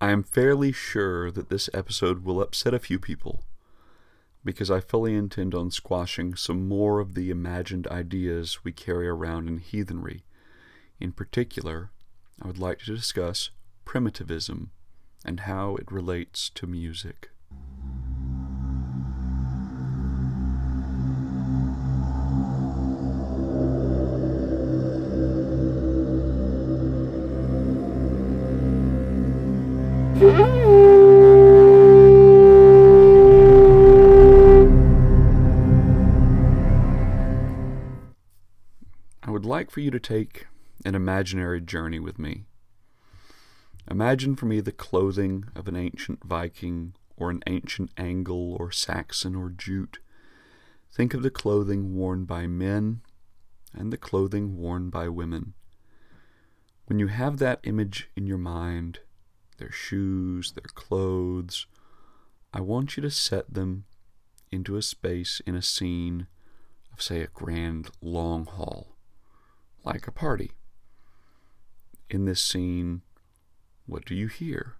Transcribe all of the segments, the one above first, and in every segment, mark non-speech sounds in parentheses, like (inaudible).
I am fairly sure that this episode will upset a few people because I fully intend on squashing some more of the imagined ideas we carry around in heathenry. In particular, I would like to discuss primitivism and how it relates to music. For you to take an imaginary journey with me. Imagine for me the clothing of an ancient Viking or an ancient Angle or Saxon or Jute. Think of the clothing worn by men and the clothing worn by women. When you have that image in your mind, their shoes, their clothes, I want you to set them into a space in a scene of, say, a grand long hall, like a party. In this scene, what do you hear?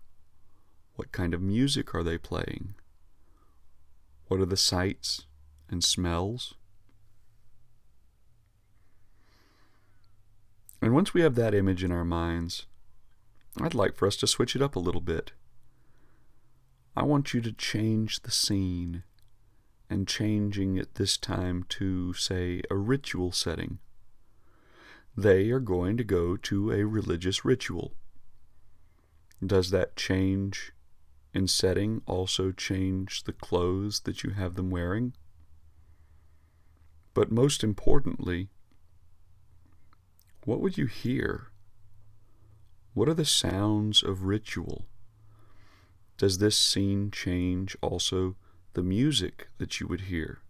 What kind of music are they playing? What are the sights and smells? And once we have that image in our minds, I'd like for us to switch it up a little bit. I want you to change the scene and changing it this time to, say, a ritual setting. They are going to go to a religious ritual. Does that change in setting also change the clothes that you have them wearing? But most importantly, what would you hear? What are the sounds of ritual? Does this scene change also the music that you would hear?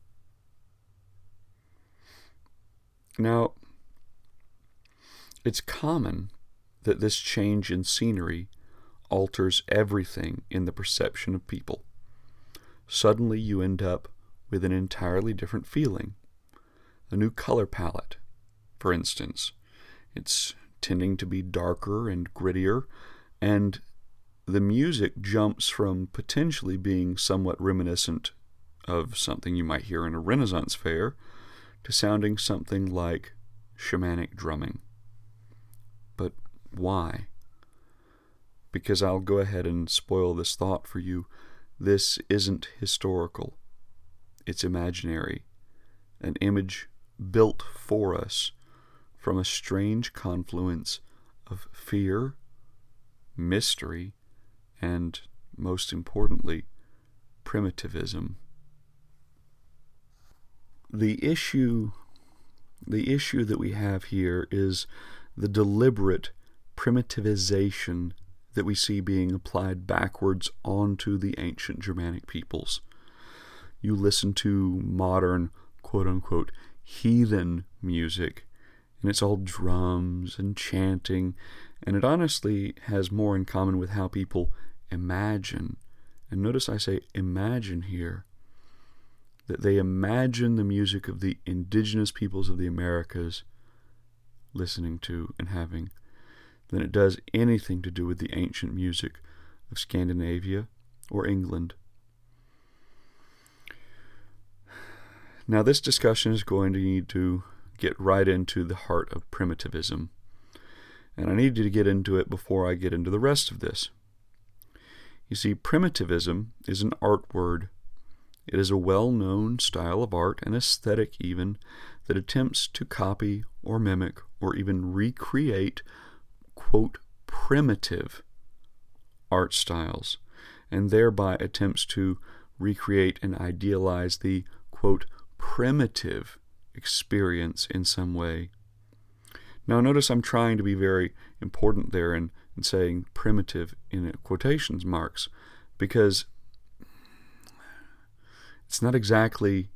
Now, it's common that this change in scenery alters everything in the perception of people. Suddenly, you end up with an entirely different feeling. A new color palette, for instance. It's tending to be darker and grittier, and the music jumps from potentially being somewhat reminiscent of something you might hear in a Renaissance fair to sounding something like shamanic drumming. Why? Because I'll go ahead and spoil this thought for you. This isn't historical, it's imaginary, an image built for us from a strange confluence of fear, mystery, and, most importantly, primitivism. The issue, the issue that we have here is the deliberate primitivization that we see being applied backwards onto the ancient Germanic peoples. You listen to modern, quote unquote, heathen music, and it's all drums and chanting, and it honestly has more in common with how people imagine. And notice I say imagine here, that they imagine the music of the indigenous peoples of the Americas listening to and having than it does anything to do with the ancient music of Scandinavia or England. Now, this discussion is going to need to get right into the heart of primitivism. And I need you to get into it before I get into the rest of this. You see, primitivism is an art word. It is a well known style of art, and aesthetic even, that attempts to copy or mimic or even recreate, quote, primitive art styles, and thereby attempts to recreate and idealize the, quote, primitive experience in some way. Now, notice I'm trying to be very important there in, in saying primitive in quotations marks because it's not exactly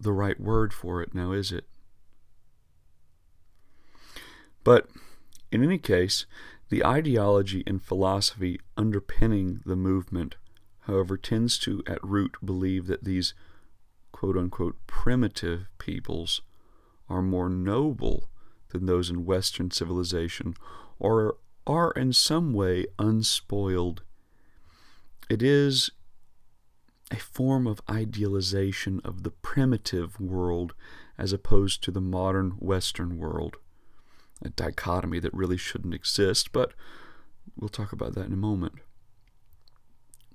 the right word for it now, is it? But in any case, the ideology and philosophy underpinning the movement, however, tends to at root believe that these quote unquote primitive peoples are more noble than those in Western civilization or are in some way unspoiled. It is a form of idealization of the primitive world as opposed to the modern Western world. A dichotomy that really shouldn't exist, but we'll talk about that in a moment.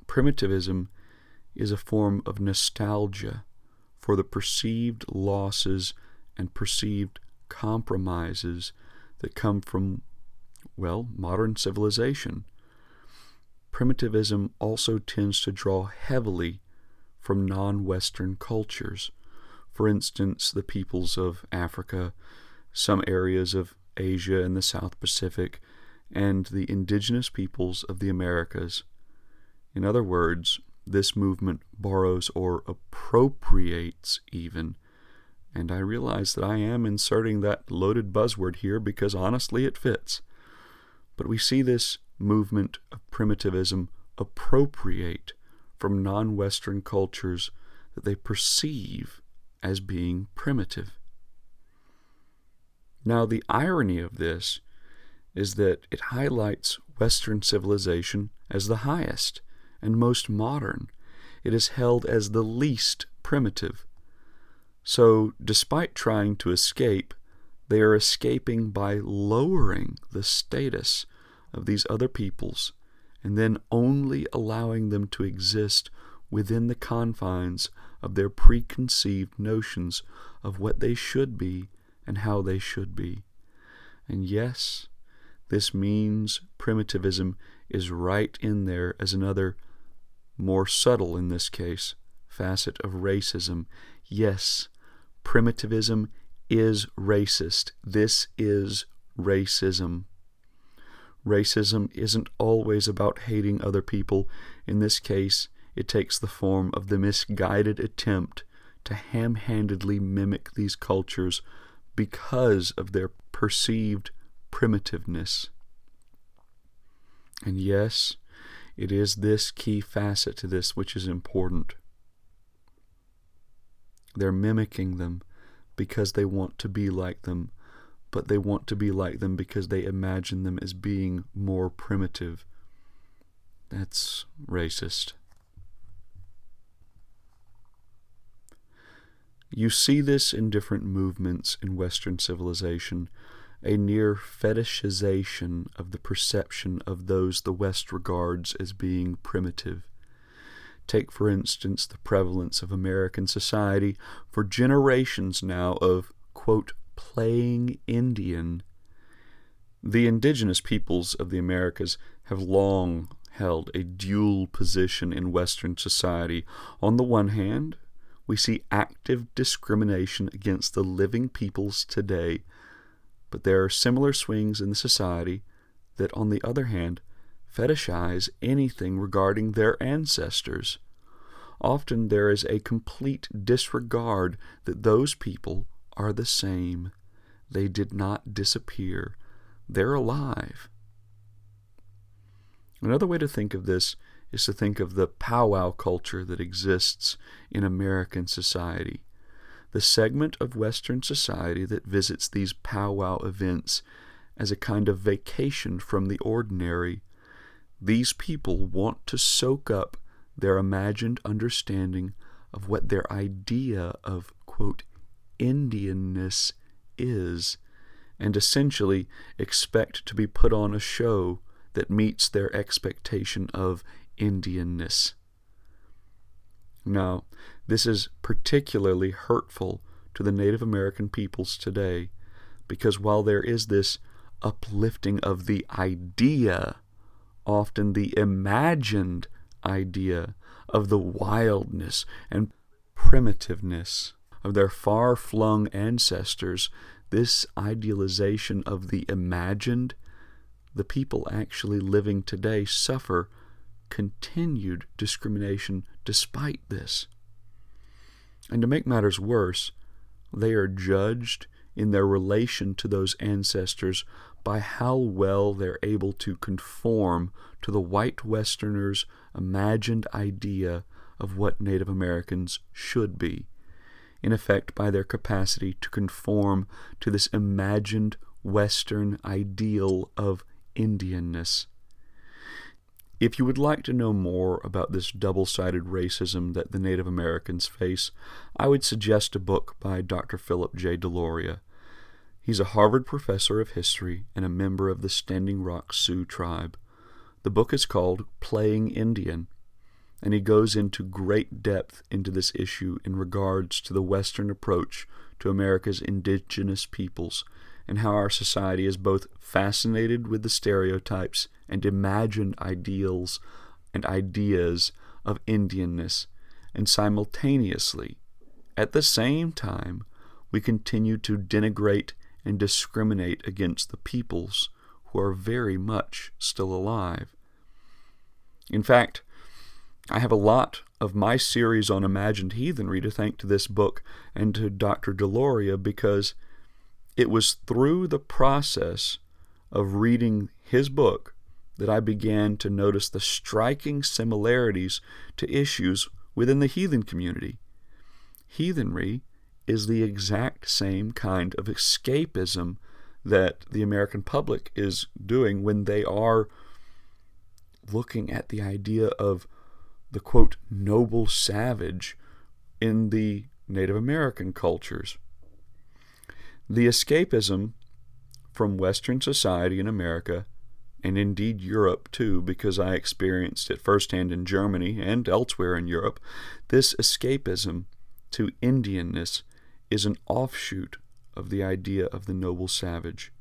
Primitivism is a form of nostalgia for the perceived losses and perceived compromises that come from, well, modern civilization. Primitivism also tends to draw heavily from non Western cultures. For instance, the peoples of Africa, some areas of Asia and the South Pacific, and the indigenous peoples of the Americas. In other words, this movement borrows or appropriates even. And I realize that I am inserting that loaded buzzword here because honestly it fits. But we see this movement of primitivism appropriate from non Western cultures that they perceive as being primitive. Now, the irony of this is that it highlights Western civilization as the highest and most modern. It is held as the least primitive. So, despite trying to escape, they are escaping by lowering the status of these other peoples and then only allowing them to exist within the confines of their preconceived notions of what they should be and how they should be. And yes, this means primitivism is right in there as another more subtle in this case, facet of racism. Yes, primitivism is racist. This is racism. Racism isn't always about hating other people. In this case, it takes the form of the misguided attempt to ham handedly mimic these cultures because of their perceived primitiveness. And yes, it is this key facet to this which is important. They're mimicking them because they want to be like them, but they want to be like them because they imagine them as being more primitive. That's racist. You see this in different movements in Western civilization a near fetishization of the perception of those the West regards as being primitive. Take, for instance, the prevalence of American society for generations now of, quote, playing Indian. The indigenous peoples of the Americas have long held a dual position in Western society. On the one hand, we see active discrimination against the living peoples today but there are similar swings in the society that, on the other hand, fetishize anything regarding their ancestors. Often there is a complete disregard that those people are the same. They did not disappear, they're alive. Another way to think of this is to think of the powwow culture that exists in American society the segment of Western society that visits these powwow events as a kind of vacation from the ordinary. These people want to soak up their imagined understanding of what their idea of, quote, Indianness is, and essentially expect to be put on a show that meets their expectation of Indianness. Now, this is particularly hurtful to the Native American peoples today because while there is this uplifting of the idea, often the imagined idea of the wildness and primitiveness of their far flung ancestors, this idealization of the imagined, the people actually living today suffer continued discrimination despite this. And to make matters worse, they are judged in their relation to those ancestors by how well they're able to conform to the white Westerners' imagined idea of what Native Americans should be, in effect, by their capacity to conform to this imagined Western ideal of Indianness. If you would like to know more about this double sided racism that the Native Americans face, I would suggest a book by Dr. Philip J. Deloria. He's a Harvard professor of history and a member of the Standing Rock Sioux tribe. The book is called Playing Indian, and he goes into great depth into this issue in regards to the Western approach to America's indigenous peoples and how our society is both fascinated with the stereotypes and imagined ideals and ideas of Indianness, and simultaneously, at the same time, we continue to denigrate and discriminate against the peoples who are very much still alive. In fact, I have a lot of my series on imagined heathenry to thank to this book and to Dr. Deloria because it was through the process of reading his book that I began to notice the striking similarities to issues within the heathen community. Heathenry is the exact same kind of escapism that the American public is doing when they are looking at the idea of the quote noble savage in the Native American cultures. The escapism from Western society in America, and indeed Europe too, because I experienced it firsthand in Germany and elsewhere in Europe, this escapism to Indianness is an offshoot of the idea of the noble savage.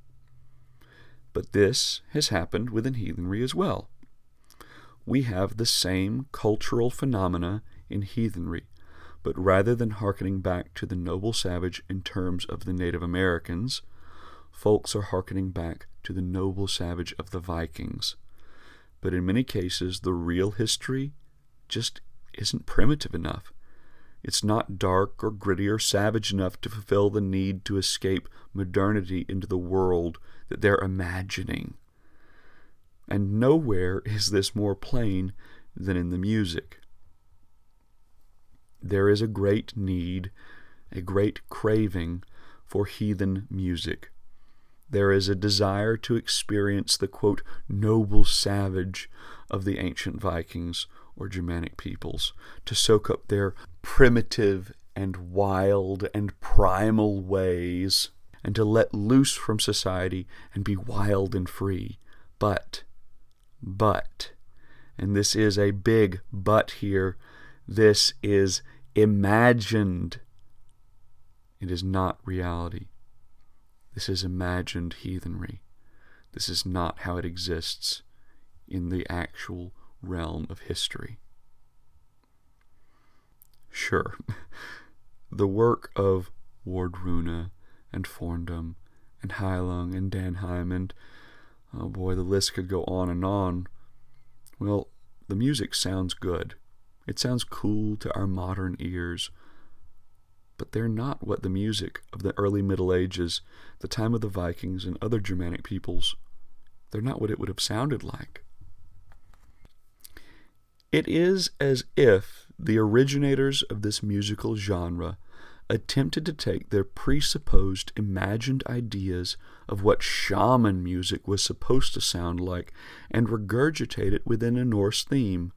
But this has happened within heathenry as well. We have the same cultural phenomena in heathenry but rather than hearkening back to the noble savage in terms of the Native Americans, folks are hearkening back to the noble savage of the Vikings. But in many cases, the real history just isn't primitive enough. It's not dark or gritty or savage enough to fulfill the need to escape modernity into the world that they're imagining. And nowhere is this more plain than in the music there is a great need, a great craving for heathen music. There is a desire to experience the quote, noble savage of the ancient Vikings or Germanic peoples, to soak up their primitive and wild and primal ways, and to let loose from society and be wild and free. But, but, and this is a big but here, this is imagined. It is not reality. This is imagined heathenry. This is not how it exists in the actual realm of history. Sure, (laughs) the work of Wardruna and Forndom and Heilung and Danheim and, oh boy, the list could go on and on. Well, the music sounds good. It sounds cool to our modern ears, but they're not what the music of the early Middle Ages, the time of the Vikings, and other Germanic peoples, they're not what it would have sounded like. It is as if the originators of this musical genre attempted to take their presupposed imagined ideas of what shaman music was supposed to sound like and regurgitate it within a Norse theme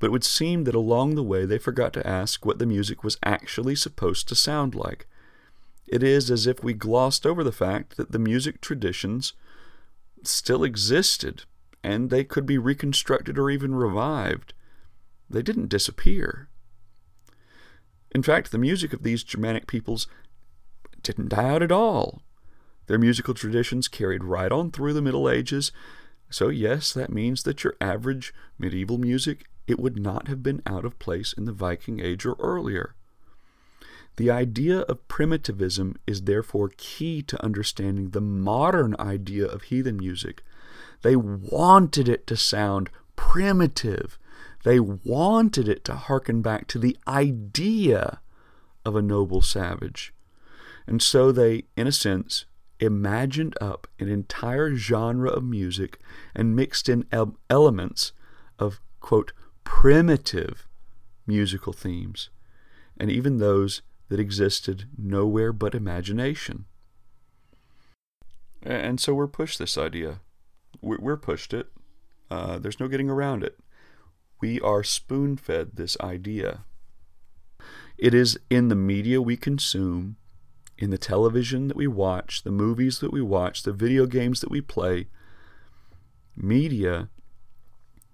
but it would seem that along the way they forgot to ask what the music was actually supposed to sound like. It is as if we glossed over the fact that the music traditions still existed and they could be reconstructed or even revived. They didn't disappear. In fact, the music of these Germanic peoples didn't die out at all. Their musical traditions carried right on through the Middle Ages. So, yes, that means that your average medieval music it would not have been out of place in the Viking Age or earlier. The idea of primitivism is therefore key to understanding the modern idea of heathen music. They wanted it to sound primitive. They wanted it to harken back to the idea of a noble savage. And so they, in a sense, imagined up an entire genre of music and mixed in elements of, quote, primitive musical themes, and even those that existed nowhere but imagination. And so we're pushed this idea We're pushed it. Uh, there's no getting around it. We are spoon fed this idea. It is in the media we consume, in the television that we watch, the movies that we watch, the video games that we play. Media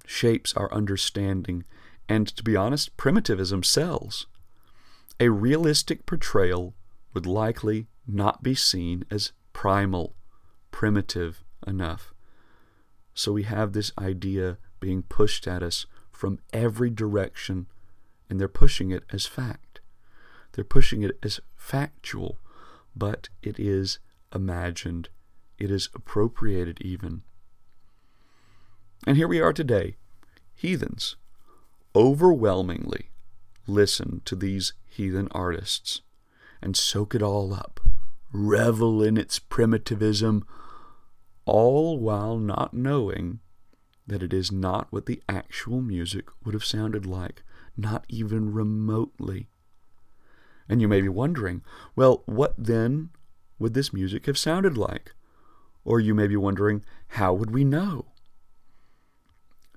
shapes our understanding, and to be honest, primitivism sells. A realistic portrayal would likely not be seen as primal, primitive enough. So we have this idea being pushed at us from every direction, and they're pushing it as fact. They're pushing it as factual, but it is imagined, it is appropriated even. And here we are today, heathens, overwhelmingly listen to these heathen artists and soak it all up, revel in its primitivism, all while not knowing that it is not what the actual music would have sounded like, not even remotely. And you may be wondering, well, what then would this music have sounded like? Or you may be wondering, how would we know?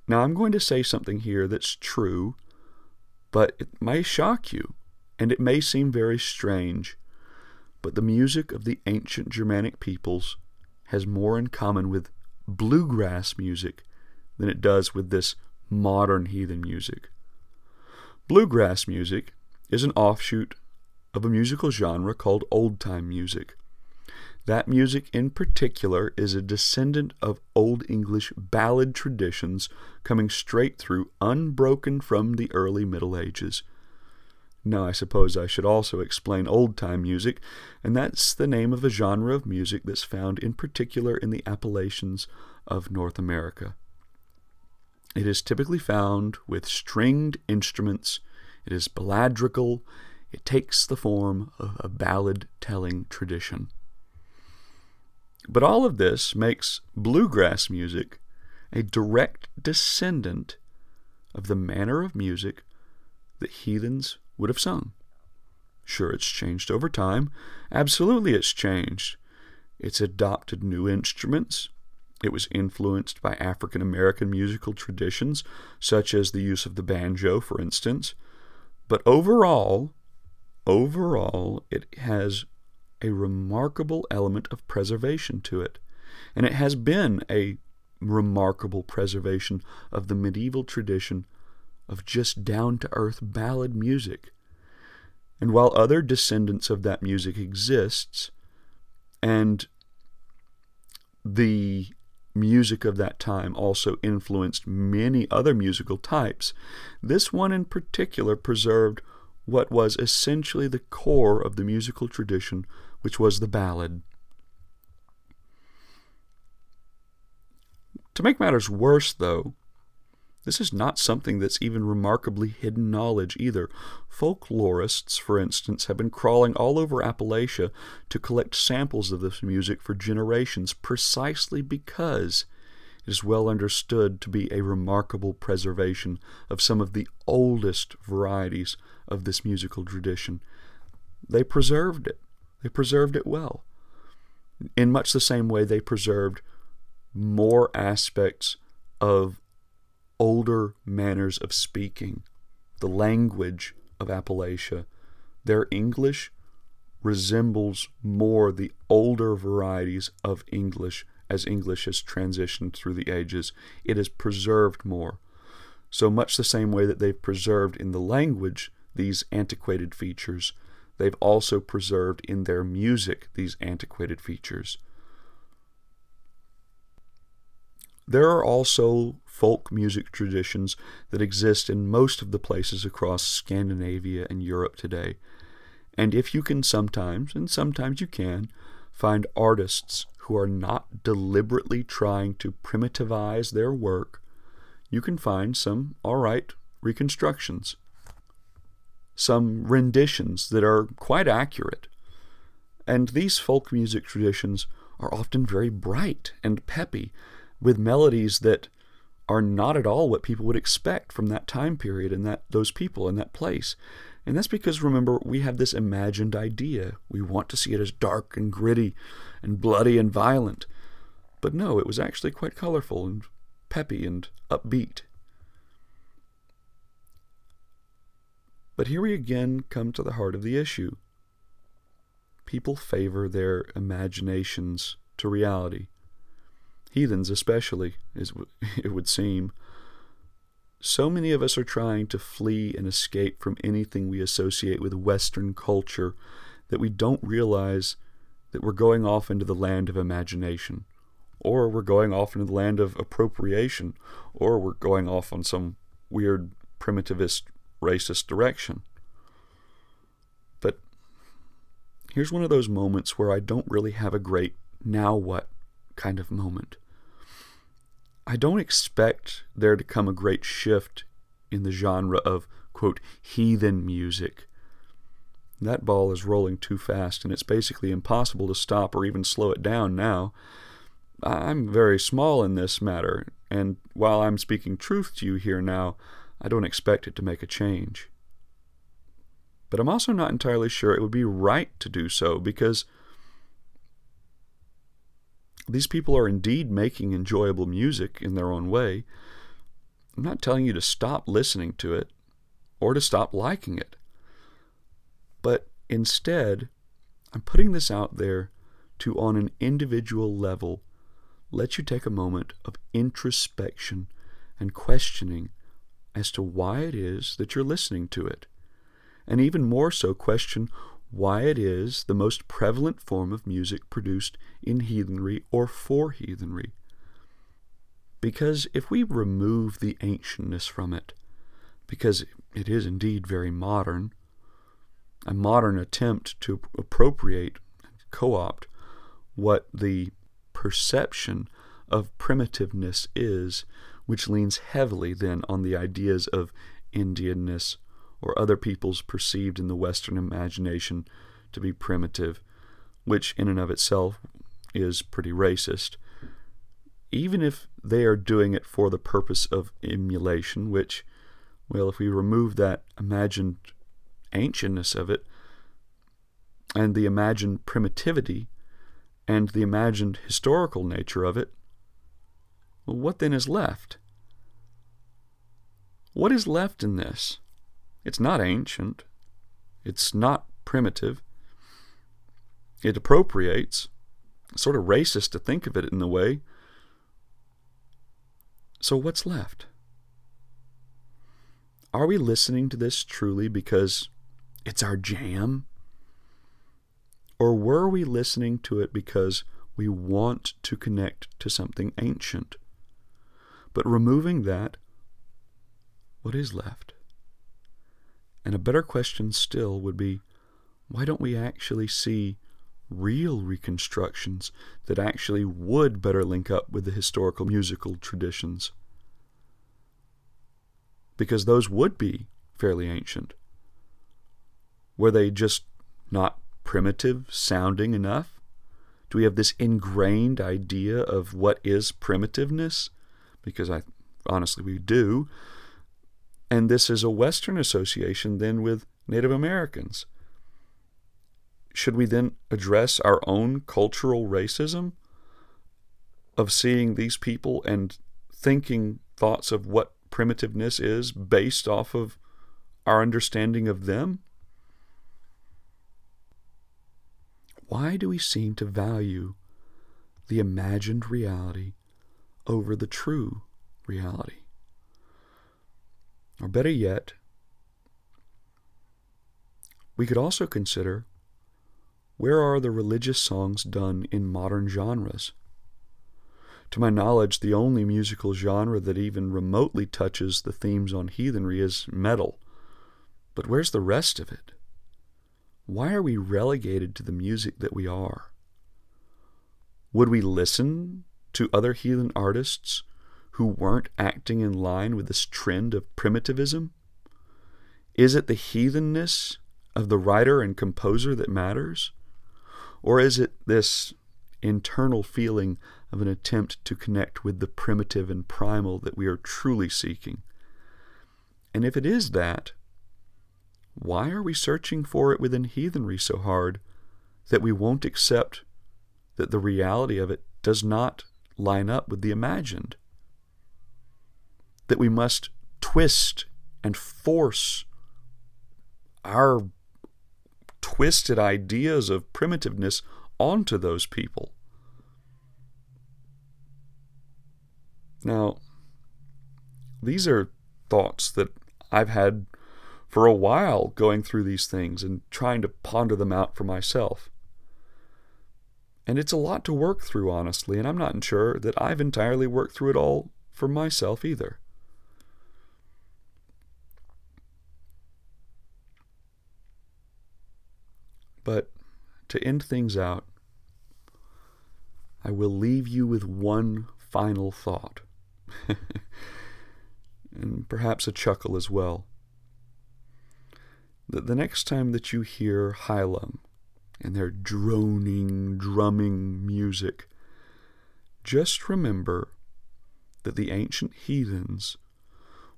Now, I'm going to say something here that's true, but it may shock you, and it may seem very strange. But the music of the ancient Germanic peoples has more in common with bluegrass music than it does with this modern heathen music. Bluegrass music is an offshoot of a musical genre called old time music. That music in particular is a descendant of Old English ballad traditions coming straight through, unbroken from the early Middle Ages. Now, I suppose I should also explain old time music, and that's the name of a genre of music that's found in particular in the Appalachians of North America. It is typically found with stringed instruments, it is balladrical, it takes the form of a ballad telling tradition. But all of this makes bluegrass music a direct descendant of the manner of music that heathens would have sung. Sure, it's changed over time. Absolutely, it's changed. It's adopted new instruments. It was influenced by African American musical traditions, such as the use of the banjo, for instance. But overall, overall, it has a remarkable element of preservation to it. And it has been a remarkable preservation of the medieval tradition of just down to earth ballad music. And while other descendants of that music exists, and the music of that time also influenced many other musical types, this one in particular preserved what was essentially the core of the musical tradition, which was the ballad. To make matters worse, though, this is not something that's even remarkably hidden knowledge either. Folklorists, for instance, have been crawling all over Appalachia to collect samples of this music for generations precisely because it is well understood to be a remarkable preservation of some of the oldest varieties of this musical tradition. They preserved it. They preserved it well. In much the same way they preserved more aspects of older manners of speaking, the language of Appalachia. Their English resembles more the older varieties of English as English has transitioned through the ages. It is preserved more. So much the same way that they've preserved in the language these antiquated features, they've also preserved in their music these antiquated features. There are also folk music traditions that exist in most of the places across Scandinavia and Europe today. And if you can sometimes, and sometimes you can, find artists who are not deliberately trying to primitivize their work, you can find some all right reconstructions, some renditions that are quite accurate. And these folk music traditions are often very bright and peppy with melodies that are not at all what people would expect from that time period and that those people in that place. And that's because remember we have this imagined idea. We want to see it as dark and gritty and bloody and violent. But no, it was actually quite colorful and peppy and upbeat. But here we again come to the heart of the issue. People favor their imaginations to reality. Heathens, especially, as (laughs) it would seem. So many of us are trying to flee and escape from anything we associate with Western culture that we don't realize that we're going off into the land of imagination, or we're going off into the land of appropriation, or we're going off on some weird primitivist racist direction. But here's one of those moments where I don't really have a great now what kind of moment. I don't expect there to come a great shift in the genre of, quote, heathen music. That ball is rolling too fast, and it's basically impossible to stop or even slow it down now. I'm very small in this matter, and while I'm speaking truth to you here now, I don't expect it to make a change. But I'm also not entirely sure it would be right to do so because these people are indeed making enjoyable music in their own way. I'm not telling you to stop listening to it or to stop liking it. But instead, I'm putting this out there to, on an individual level, let you take a moment of introspection and questioning as to why it is that you're listening to it, and even more so, question why it is the most prevalent form of music produced in heathenry or for heathenry. Because if we remove the ancientness from it, because it is indeed very modern, a modern attempt to appropriate, co opt, what the perception of primitiveness is which leans heavily then on the ideas of Indianness or other peoples perceived in the Western imagination to be primitive, which in and of itself is pretty racist. Even if they are doing it for the purpose of emulation, which, well, if we remove that imagined ancientness of it, and the imagined primitivity, and the imagined historical nature of it, what then is left? What is left in this? It's not ancient. It's not primitive. It appropriates. It's sort of racist to think of it in the way. So, what's left? Are we listening to this truly because it's our jam? Or were we listening to it because we want to connect to something ancient? But removing that, what is left? And a better question still would be why don't we actually see real reconstructions that actually would better link up with the historical musical traditions? Because those would be fairly ancient. Were they just not primitive sounding enough? Do we have this ingrained idea of what is primitiveness? Because I honestly we do. And this is a Western association then with Native Americans. Should we then address our own cultural racism of seeing these people and thinking thoughts of what primitiveness is based off of our understanding of them? Why do we seem to value the imagined reality over the true reality. Or better yet, we could also consider where are the religious songs done in modern genres? To my knowledge, the only musical genre that even remotely touches the themes on heathenry is metal. But where's the rest of it? Why are we relegated to the music that we are? Would we listen to other heathen artists who weren't acting in line with this trend of primitivism? Is it the heathenness of the writer and composer that matters? Or is it this internal feeling of an attempt to connect with the primitive and primal that we are truly seeking? And if it is that, why are we searching for it within heathenry so hard that we won't accept that the reality of it does not line up with the imagined. That we must twist and force our twisted ideas of primitiveness onto those people. Now, these are thoughts that I've had for a while going through these things and trying to ponder them out for myself. And it's a lot to work through, honestly, and I'm not sure that I've entirely worked through it all for myself either. But to end things out, I will leave you with one final thought, (laughs) and perhaps a chuckle as well. That the next time that you hear Heilung and their droning, drumming music, just remember that the ancient heathens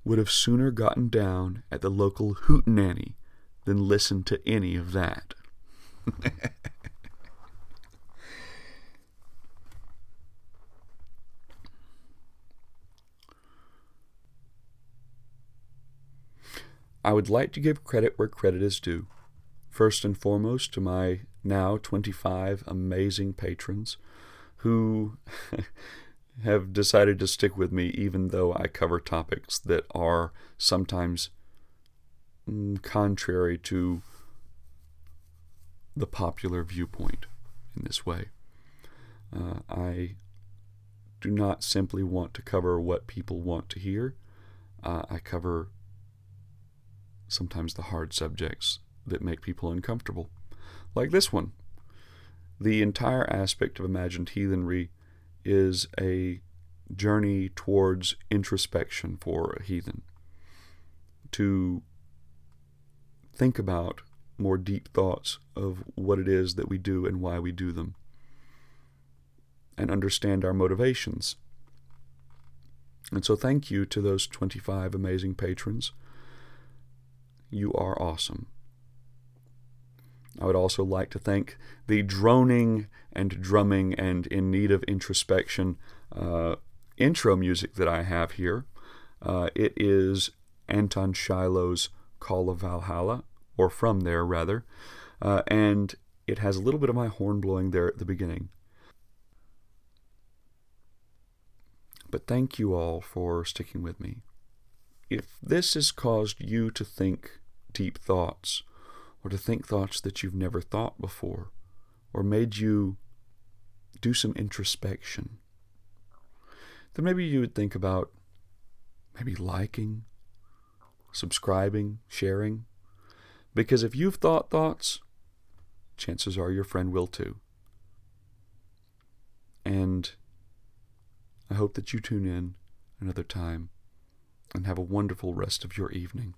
would have sooner gotten down at the local hootenanny than listened to any of that. (laughs) I would like to give credit where credit is due. First and foremost to my now 25 amazing patrons who (laughs) have decided to stick with me even though I cover topics that are sometimes mm, contrary to the popular viewpoint in this way. Uh, I do not simply want to cover what people want to hear. Uh, I cover sometimes the hard subjects that make people uncomfortable like this one. The entire aspect of imagined heathenry is a journey towards introspection for a heathen. To think about more deep thoughts of what it is that we do and why we do them, and understand our motivations. And so, thank you to those 25 amazing patrons. You are awesome. I would also like to thank the droning and drumming and in need of introspection uh, intro music that I have here. Uh, it is Anton Shiloh's Call of Valhalla, or from there rather, uh, and it has a little bit of my horn blowing there at the beginning. But thank you all for sticking with me. If this has caused you to think deep thoughts, or to think thoughts that you've never thought before, or made you do some introspection, then maybe you would think about maybe liking, subscribing, sharing. Because if you've thought thoughts, chances are your friend will too. And I hope that you tune in another time and have a wonderful rest of your evening.